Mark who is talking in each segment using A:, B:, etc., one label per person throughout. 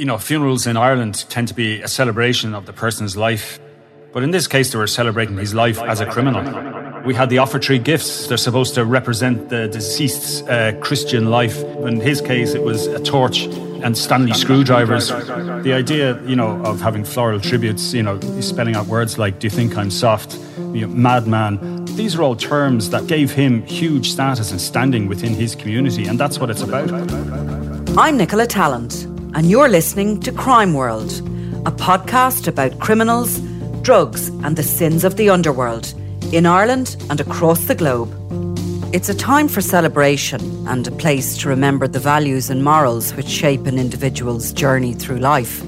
A: You know, funerals in Ireland tend to be a celebration of the person's life. But in this case, they were celebrating his life as a criminal. We had the offertory gifts. They're supposed to represent the deceased's uh, Christian life. In his case, it was a torch and Stanley screwdrivers. The idea, you know, of having floral tributes, you know, spelling out words like "Do you think I'm soft?" You know, "Madman." These are all terms that gave him huge status and standing within his community, and that's what it's about.
B: I'm Nicola Tallant, and you're listening to Crime World, a podcast about criminals, drugs, and the sins of the underworld in Ireland and across the globe. It's a time for celebration and a place to remember the values and morals which shape an individual's journey through life.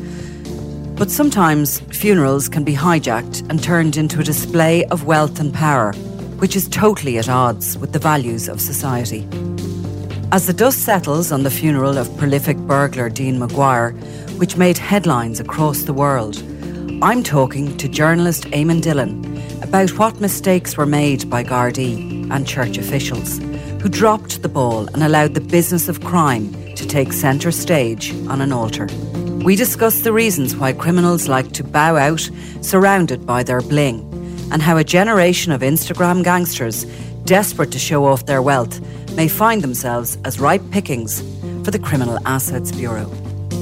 B: But sometimes funerals can be hijacked and turned into a display of wealth and power, which is totally at odds with the values of society. As the dust settles on the funeral of prolific burglar Dean Maguire, which made headlines across the world, I'm talking to journalist Eamon Dillon about what mistakes were made by Gardaí and church officials, who dropped the ball and allowed the business of crime to take centre stage on an altar. We discuss the reasons why criminals like to bow out surrounded by their bling, and how a generation of Instagram gangsters desperate to show off their wealth may find themselves as ripe pickings for the Criminal Assets Bureau.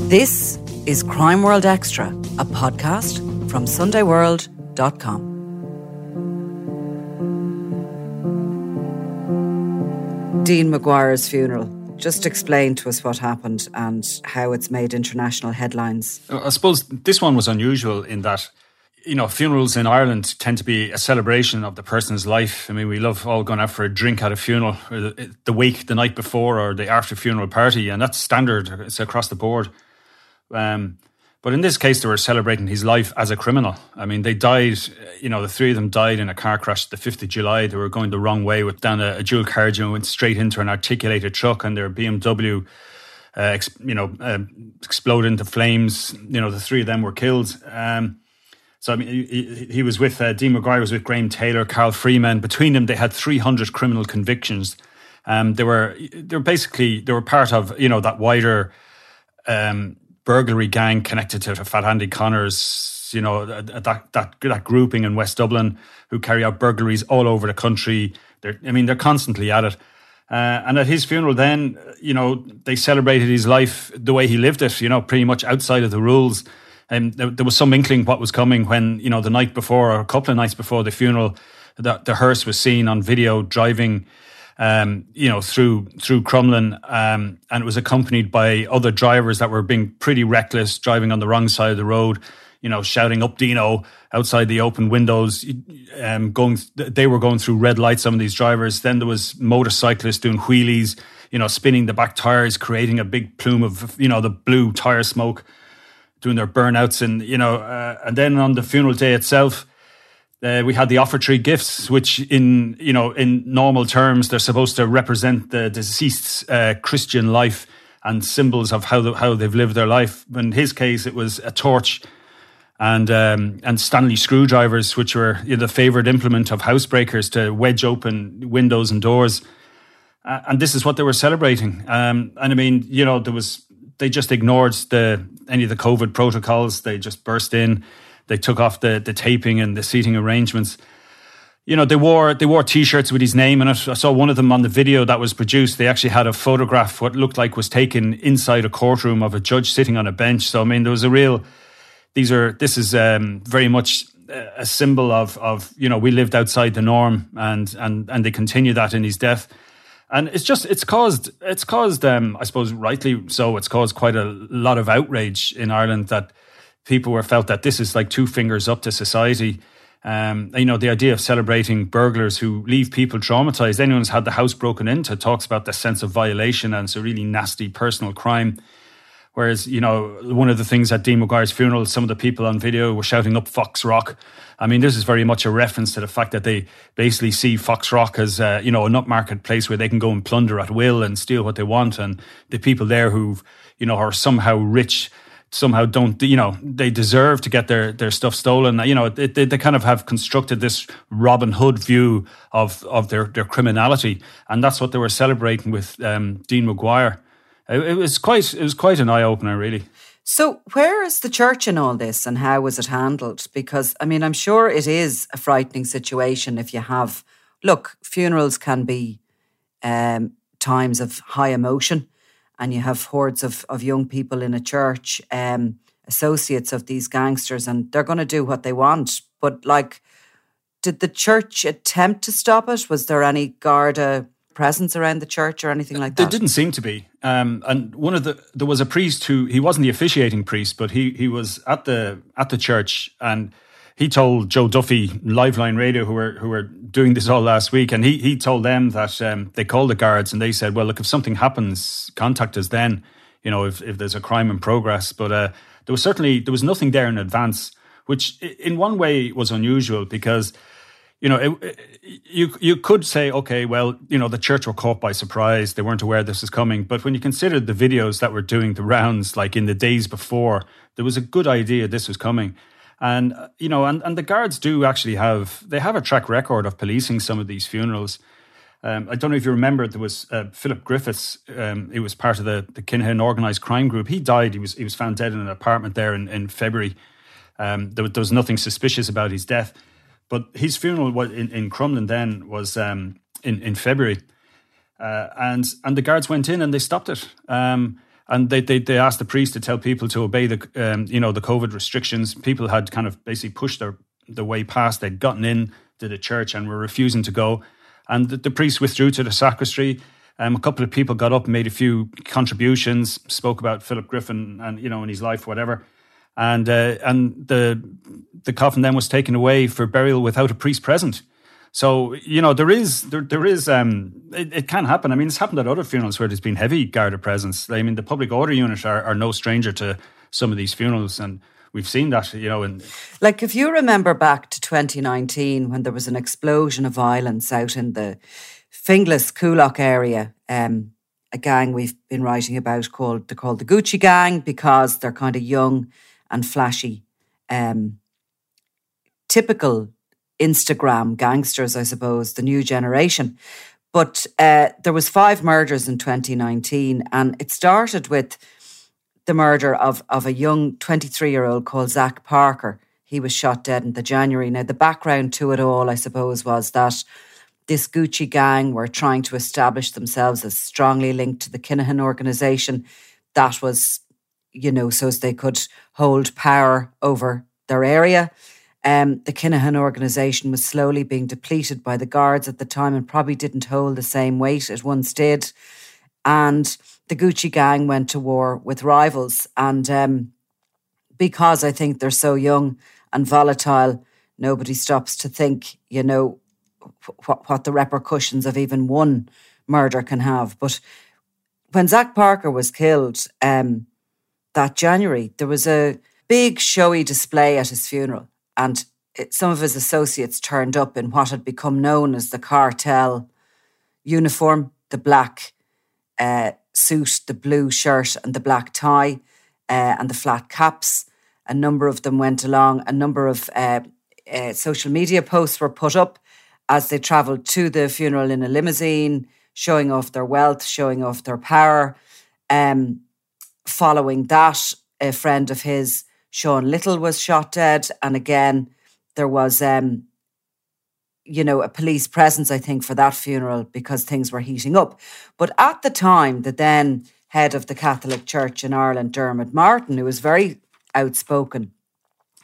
B: This is Crime World Extra, a podcast from SundayWorld.com. Dean Maguire's funeral. Just explain to us what happened and how it's made international headlines.
A: I suppose this one was unusual in that, you know, funerals in Ireland tend to be a celebration of the person's life. I mean, we love all going out for a drink at a funeral, the, week, the night before, or the after funeral party, and that's standard. It's across the board. Um, but in this case, they were celebrating his life as a criminal. I mean, they died, you know, the three of them died in a car crash the 5th of July. They were going the wrong way with down a, a dual carriage and went straight into an articulated truck and their BMW, uh, you know, uh, exploded into flames. You know, the three of them were killed. Um, so, I mean, he, he was with, uh, Dean Maguire was with Graham Taylor, Carl Freeman. Between them, they had 300 criminal convictions. Um, they were, they were basically, they were part of, you know, that wider, um, burglary gang connected to Fat Andy Connors, you know, that, that, that grouping in West Dublin who carry out burglaries all over the country. They're, I mean, they're constantly at it. Uh, and at his funeral, then, you know, they celebrated his life the way he lived it, you know, pretty much outside of the rules. And there, there was some inkling what was coming when, you know, the night before or a couple of nights before the funeral, the, the hearse was seen on video driving um, you know, through through Crumlin, um, and it was accompanied by other drivers that were being pretty reckless, driving on the wrong side of the road. You know, shouting up Dino outside the open windows. Um, going, they were going through red lights. Some of these drivers. Then there was motorcyclists doing wheelies. You know, spinning the back tires, creating a big plume of you know the blue tire smoke, doing their burnouts, and you know, uh, and then on the funeral day itself uh, we had the offertory gifts, which in you know in normal terms they're supposed to represent the deceased's uh, Christian life and symbols of how the, how they've lived their life. In his case, it was a torch and um, and Stanley screwdrivers, which were you know, the favorite implement of housebreakers to wedge open windows and doors. Uh, and this is what they were celebrating. Um, and I mean, you know, there was they just ignored the any of the COVID protocols. They just burst in. They took off the the taping and the seating arrangements. You know, they wore they wore T-shirts with his name and. I saw one of them on the video that was produced. They actually had a photograph, what looked like was taken inside a courtroom of a judge sitting on a bench. So I mean, there was a real. These are this is um, very much a symbol of of you know we lived outside the norm and and and they continue that in his death and it's just it's caused it's caused um, I suppose rightly so it's caused quite a lot of outrage in Ireland that people were felt that this is like two fingers up to society. Um, you know the idea of celebrating burglars who leave people traumatized. Anyone who's had the house broken into talks about the sense of violation and it's a really nasty personal crime. Whereas, you know, one of the things at Dean Maguire's funeral, some of the people on video were shouting up Foxrock. I mean, this is very much a reference to the fact that they basically see Foxrock as, uh, you know, a upmarket place where they can go and plunder at will and steal what they want. And the people there who, you know, are somehow rich somehow don't you know they deserve to get their their stuff stolen you know they, they kind of have constructed this robin hood view of of their their criminality and that's what they were celebrating with um, dean maguire it, it was quite it was quite an eye opener, really.
B: So, where is the church in all this and how was it handled? Because, I mean, I'm sure it is a frightening situation if you have, look, funerals can be um, times of high emotion and you have hordes of, of young people in a church, um, associates of these gangsters, and they're going to do what they want. But, like, did the church attempt to stop it? Was there any Garda presence around the church or anything like that?
A: There didn't seem to be. Um, and one of the there was a priest who he wasn't the officiating priest, but he he was at the at the church and he told Joe Duffy, Liveline Radio, who were who were doing this all last week, and he he told them that um, they called the guards and they said, "Well, look, if something happens, contact us then. You know, if if there's a crime in progress." But uh, there was certainly there was nothing there in advance, which in one way was unusual because you know, it, it, you you could say, okay, well, you know, the church were caught by surprise; they weren't aware this was coming. But when you consider the videos that were doing the rounds, like in the days before, there was a good idea this was coming, and uh, you know, and and the guards do actually have they have a track record of policing some of these funerals. Um, I don't know if you remember, there was uh, Philip Griffiths. Um, he was part of the the Kinahan organised crime group. He died. He was he was found dead in an apartment there in in February. Um, there, there was nothing suspicious about his death but his funeral was in, in Crumlin then was um, in in February, uh, and and the guards went in and they stopped it. Um, and they, they they asked the priest to tell people to obey the um, you know the COVID restrictions. People had kind of basically pushed their the way past. They'd gotten in to the church and were refusing to go. And the, the priest withdrew to the sacristy. Um, a couple of people got up, and made a few contributions, spoke about Philip Griffin and you know in his life, whatever and uh, and the the coffin then was taken away for burial without a priest present. So you know there is there there is um it, it, can happen. I mean, it's happened at other funerals where there's been heavy Garda presence. I mean, the public order unit are, are no stranger to some of these funerals, and we've seen that. You know, and
B: like if you remember back to 2019 when there was an explosion of violence out in the Finglas Coolock area. Um, a gang we've been writing about called they're called the Gucci Gang because they're kind of young and flashy, um, typical Instagram gangsters, I suppose, the new generation. But uh, there was five murders in 2019, and it started with the murder of, of a young 23 year old called Zach Parker. He was shot dead in the January. Now, the background to it all, I suppose, was that this Gucci gang were trying to establish themselves as strongly linked to the Kinahan organization. That was you know, so as they could hold power over their area. Um, the Kinahan organisation was slowly being depleted by the guards at the time and probably didn't hold the same weight it once did. And the Gucci gang went to war with rivals. And um, because I think they're so young and volatile, nobody stops to think, you know, what, what the repercussions of even one murder can have. But when Zach Parker was killed, um, that January, there was a big showy display at his funeral, and it, some of his associates turned up in what had become known as the cartel uniform the black uh, suit, the blue shirt, and the black tie, uh, and the flat caps. A number of them went along. A number of uh, uh, social media posts were put up as they travelled to the funeral in a limousine, showing off their wealth, showing off their power. Um, following that, a friend of his, Sean Little, was shot dead. And again, there was, um, you know, a police presence, I think, for that funeral because things were heating up. But at the time, the then head of the Catholic Church in Ireland, Diarmuid Martin, who was very outspoken,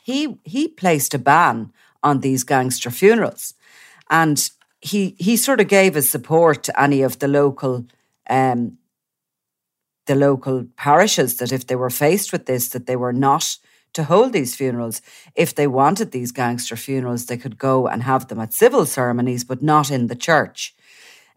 B: he he placed a ban on these gangster funerals, and he he sort of gave his support to any of the local um, the local parishes that if they were faced with this, that they were not to hold these funerals. If they wanted these gangster funerals, they could go and have them at civil ceremonies, but not in the church.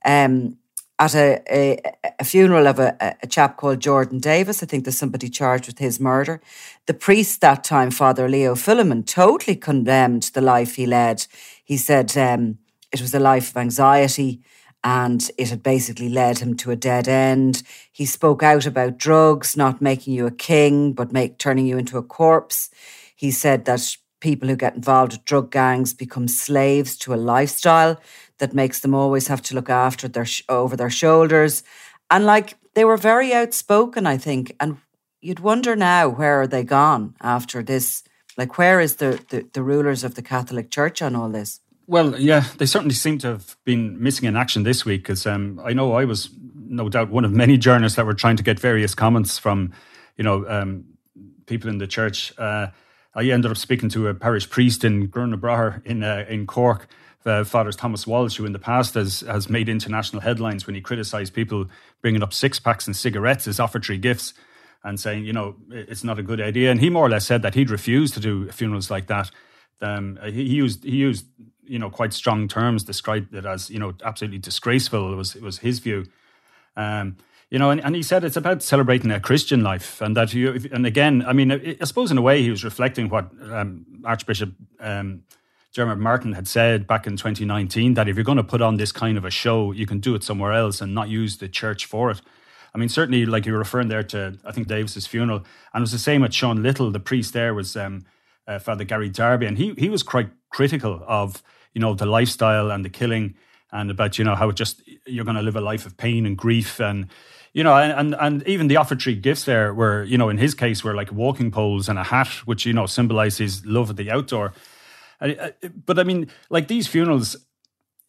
B: Um, at a, a, a, funeral of a, a chap called Jordan Davis. I think there's somebody charged with his murder. The priest that time, Father Leo Philemon, totally condemned the life he led. He said um, it was a life of anxiety and it had basically led him to a dead end. He spoke out about drugs, not making you a king, but make turning you into a corpse. He said that people who get involved with drug gangs become slaves to a lifestyle that makes them always have to look after their over their shoulders and like they were very outspoken i think and you'd wonder now where are they gone after this like where is the, the, the rulers of the catholic church on all this
A: well yeah they certainly seem to have been missing in action this week because um, i know i was no doubt one of many journalists that were trying to get various comments from you know um, people in the church uh, I ended up speaking to a parish priest in Gurranabraher in uh, in Cork, uh, Father Thomas Walsh, who in the past has has made international headlines when he criticised people bringing up six packs and cigarettes as offertory gifts, and saying you know it's not a good idea. And he more or less said that he'd refuse to do funerals like that. Um, he, he used he used you know quite strong terms, described it as you know absolutely disgraceful. It was it was his view. Um, you know, and, and he said it's about celebrating a Christian life, and that you, and again, I mean, I suppose in a way he was reflecting what um, Archbishop um, Martin had said back in 2019 that if you're going to put on this kind of a show, you can do it somewhere else and not use the church for it. I mean, certainly, like you were referring there to, I think Davis's funeral, and it was the same with Sean Little. The priest there was um, uh, Father Gary Darby, and he he was quite critical of you know the lifestyle and the killing, and about you know how it just you're going to live a life of pain and grief and you know, and, and even the offertory gifts there were, you know, in his case were like walking poles and a hat, which, you know, symbolizes love of the outdoor. But I mean, like these funerals,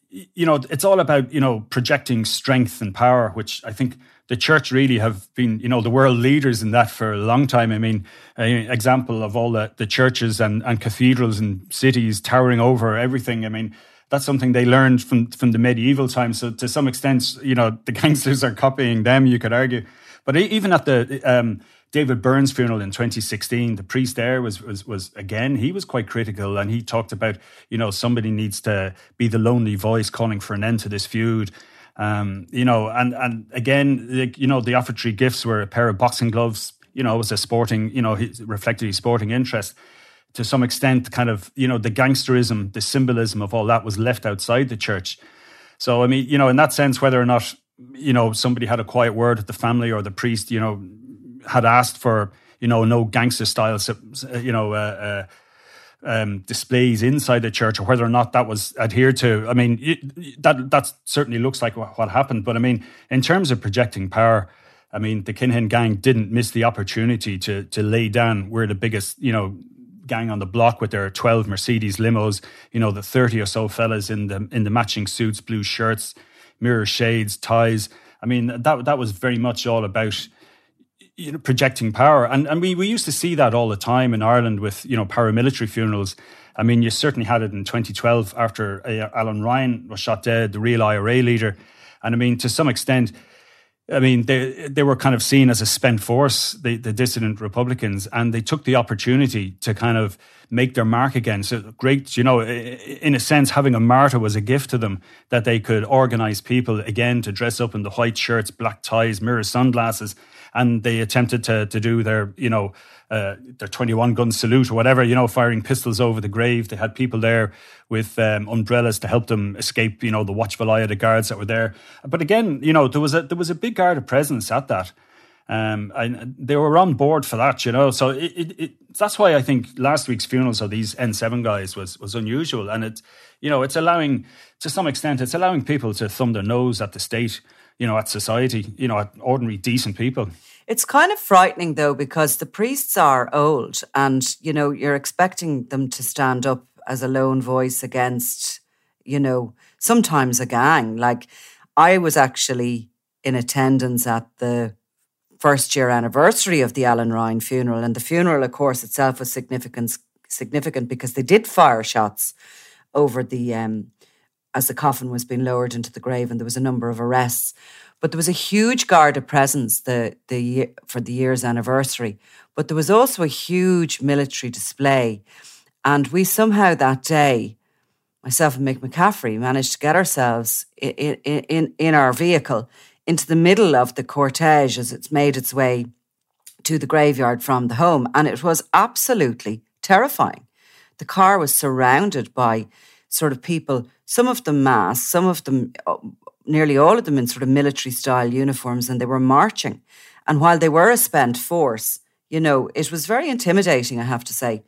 A: you know, it's all about, you know, projecting strength and power, which I think the church really have been, you know, the world leaders in that for a long time. I mean, an example of all the, the churches and, and cathedrals and cities towering over everything. I mean, that's something they learned from from the medieval times. So to some extent, you know, the gangsters are copying them. You could argue, but even at the um, David Byrne's funeral in 2016, the priest there was was was again he was quite critical, and he talked about you know somebody needs to be the lonely voice calling for an end to this feud. Um, you know, and and again, like, you know, the offertory gifts were a pair of boxing gloves. You know, it was a sporting, you know, reflected his sporting interest to some extent, kind of, you know, the gangsterism, the symbolism of all that was left outside the church. So, I mean, you know, in that sense, whether or not, you know, somebody had a quiet word with the family or the priest, you know, had asked for, you know, no gangster style, you know, uh, uh, um, displays inside the church, or whether or not that was adhered to. I mean, that that certainly looks like what, happened. But I mean, in terms of projecting power, I mean, the Kinahan gang didn't miss the opportunity to to lay down where the biggest, you know, gang on the block with their 12 Mercedes limos, you know, the 30 or so fellas in the in the matching suits, blue shirts, mirror shades, ties. I mean, that that was very much all about you know, projecting power. And and we, we used to see that all the time in Ireland with, you know, paramilitary funerals. I mean, you certainly had it in 2012 after uh, Alan Ryan was shot dead, the real IRA leader. And I mean, to some extent, I mean, they they were kind of seen as a spent force, the, the dissident Republicans, and they took the opportunity to kind of make their mark again. So great, you know, in a sense, having a martyr was a gift to them that they could organize people again to dress up in the white shirts, black ties, mirror sunglasses, and they attempted to to do their, you know, uh, their 21 gun salute or whatever, you know, firing pistols over the grave. They had people there with um, umbrellas to help them escape, you know, the watchful eye of the guards that were there. But again, you know, there was a there was a big guard of presence at that. Um, and they were on board for that, you know. So it, it, it, that's why I think last week's funerals of these N7 guys was was unusual, and it, you know, it's allowing to some extent, it's allowing people to thumb their nose at the state, you know, at society, you know, at ordinary decent people.
B: It's kind of frightening though because the priests are old, and you know, you're expecting them to stand up as a lone voice against, you know, sometimes a gang. Like I was actually in attendance at the first year anniversary of the Alan Ryan funeral. And the funeral, of course, itself was significant, significant because they did fire shots over the um, as the coffin was being lowered into the grave, and there was a number of arrests. But there was a huge Garda presence the the for the year's anniversary. But there was also a huge military display, and we somehow that day, myself and Mick McCaffrey, managed to get ourselves in, in, in our vehicle into the middle of the cortege as it's made its way to the graveyard from the home. And it was absolutely terrifying. The car was surrounded by sort of people, some of them masked, some of them, uh, nearly all of them in sort of military style uniforms, and they were marching. And while they were a spent force, you know, it was very intimidating, I have to say.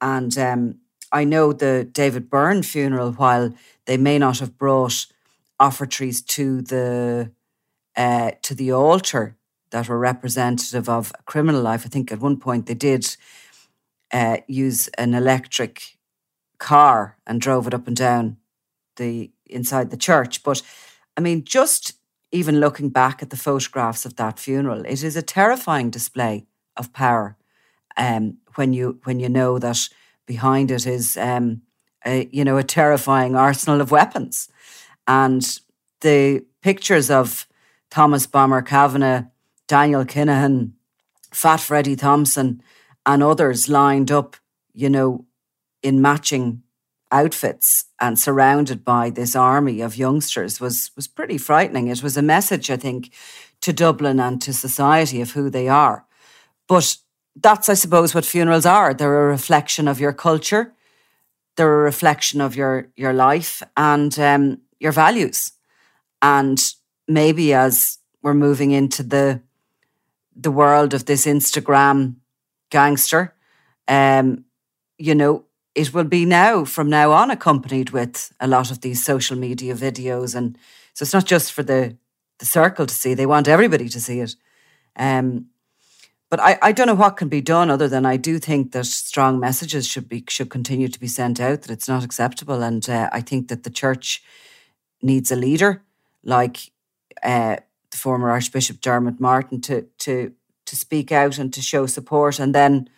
B: And um, I know the David Byrne funeral, while they may not have brought offertories to the uh, to the altar that were representative of criminal life. I think at one point they did uh, use an electric car and drove it up and down the inside the church. But I mean, just even looking back at the photographs of that funeral, it is a terrifying display of power. Um, when you when you know that behind it is um, a, you know a terrifying arsenal of weapons, and the pictures of Thomas Bomber Kavanagh, Daniel Kinahan, Fat Freddie Thompson, and others lined up, you know, in matching outfits and surrounded by this army of youngsters was was pretty frightening. It was a message, I think, to Dublin and to society of who they are. But that's, I suppose, what funerals are. They're a reflection of your culture. They're a reflection of your your life and um, your values. And maybe as we're moving into the the world of this Instagram gangster, um, you know, it will be now from now on accompanied with a lot of these social media videos, and so it's not just for the the circle to see; they want everybody to see it. Um, but I, I don't know what can be done other than I do think that strong messages should be should continue to be sent out that it's not acceptable, and uh, I think that the church needs a leader like uh, the former Archbishop Diarmuid Martin to to to speak out and to show support, and then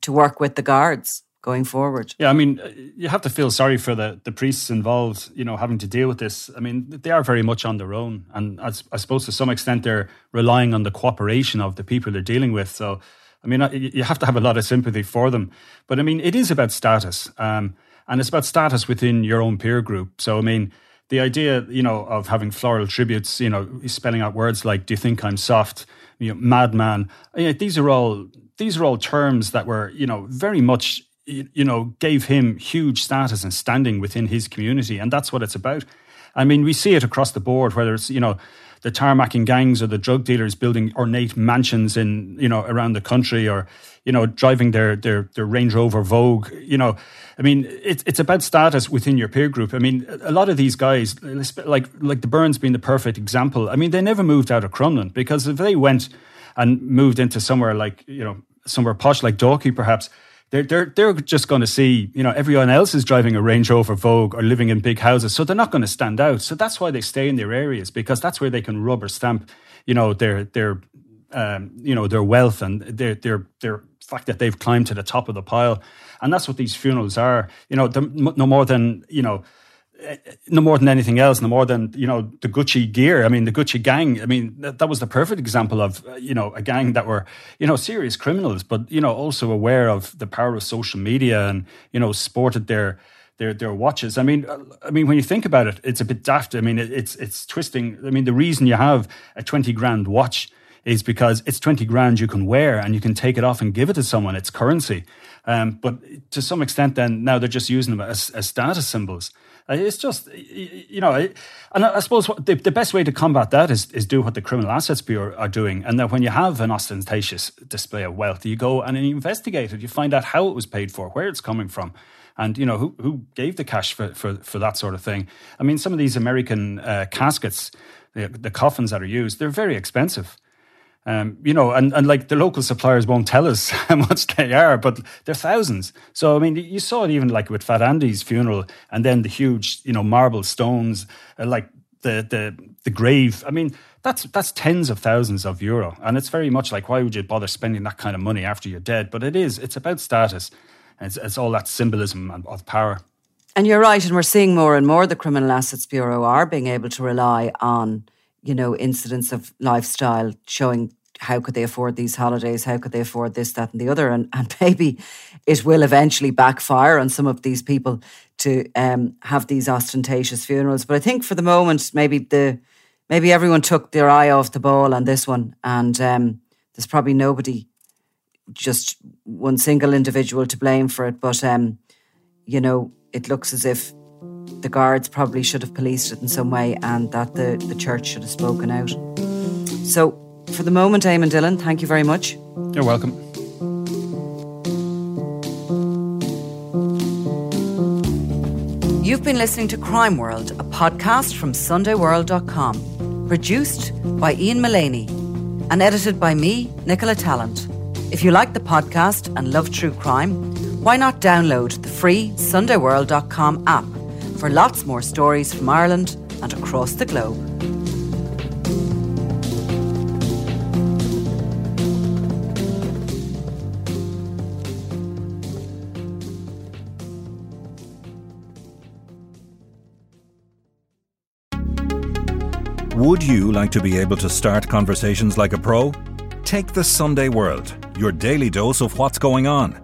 B: to work with the guards going forward.
A: Yeah, I mean, uh, you have to feel sorry for the the priests involved. You know, having to deal with this. I mean, they are very much on their own, and as, I suppose to some extent they're relying on the cooperation of the people they're dealing with. So. I mean, you have to have a lot of sympathy for them. But I mean, it is about status. Um, and it's about status within your own peer group. So, I mean, the idea, you know, of having floral tributes, you know, spelling out words like "Do you think I'm soft?" You know, madman. You know, these are all these are all terms that were, you know, very much, you know, gave him huge status and standing within his community, and that's what it's about. I mean, we see it across the board, whether it's you know the tarmacking gangs or the drug dealers building ornate mansions in you know around the country or you know driving their their their Range Rover Vogue you know I mean it's it's about status within your peer group I mean a lot of these guys like like the Burns being the perfect example I mean they never moved out of Crumlin because if they went and moved into somewhere like you know somewhere posh like Dalkey perhaps they're they're they're just going to see you know everyone else is driving a Range Rover Vogue or living in big houses, so they're not going to stand out. So that's why they stay in their areas because that's where they can rubber stamp, you know, their their um, you know their wealth and their their their fact that they've climbed to the top of the pile, and that's what these funerals are. You know, no more than you know no more than anything else, no more than you know the Gucci gear. I mean, the Gucci gang. I mean, that, that was the perfect example of uh, you know a gang that were you know serious criminals, but you know also aware of the power of social media and you know sported their their their watches. I mean, uh, I mean when you think about it, it's a bit daft. I mean, it, it's it's twisting. I mean, the reason you have a twenty grand watch is because it's 20 grand you can wear and you can take it off and give it to someone. It's currency. Um, but to some extent, then now they're just using them as, as status symbols. Uh, it's just, you know, and I suppose the, the best way to combat that is, is do what the Criminal Assets Bureau are doing. And that when you have an ostentatious display of wealth, you go and you investigate it. You find out how it was paid for, where it's coming from, and you know who who gave the cash for for, for that sort of thing. I mean, some of these American uh, caskets, the, the coffins that are used, they're very expensive. Um, you know, and, and like the local suppliers won't tell us how much they are, but they're thousands. So, I mean, you saw it even like with Fat Andy's funeral and then the huge, you know, marble stones, uh, like the, the, the grave. I mean, that's, that's tens of thousands of euro. And it's very much like, why would you bother spending that kind of money after you're dead? But it is, it's about status. It's, it's all that symbolism of power.
B: And you're right. And we're seeing more and more the Criminal Assets Bureau are being able to rely on you know, incidents of lifestyle showing how could they afford these holidays? How could they afford this, that, and the other? And, and maybe it will eventually backfire on some of these people to um, have these ostentatious funerals. But I think for the moment, maybe the maybe everyone took their eye off the ball on this one, and um, there's probably nobody, just one single individual to blame for it. But um, you know, it looks as if the guards probably should have policed it in some way and that the, the church should have spoken out. So, for the moment, Eamon Dillon, thank you very much.
A: You're welcome.
B: You've been listening to Crime World, a podcast from SundayWorld.com, produced by Ian Mullaney and edited by me, Nicola Tallant. If you like the podcast and love true crime, why not download the free SundayWorld.com app for lots more stories from Ireland and across the globe.
C: Would you like to be able to start conversations like a pro? Take the Sunday World, your daily dose of what's going on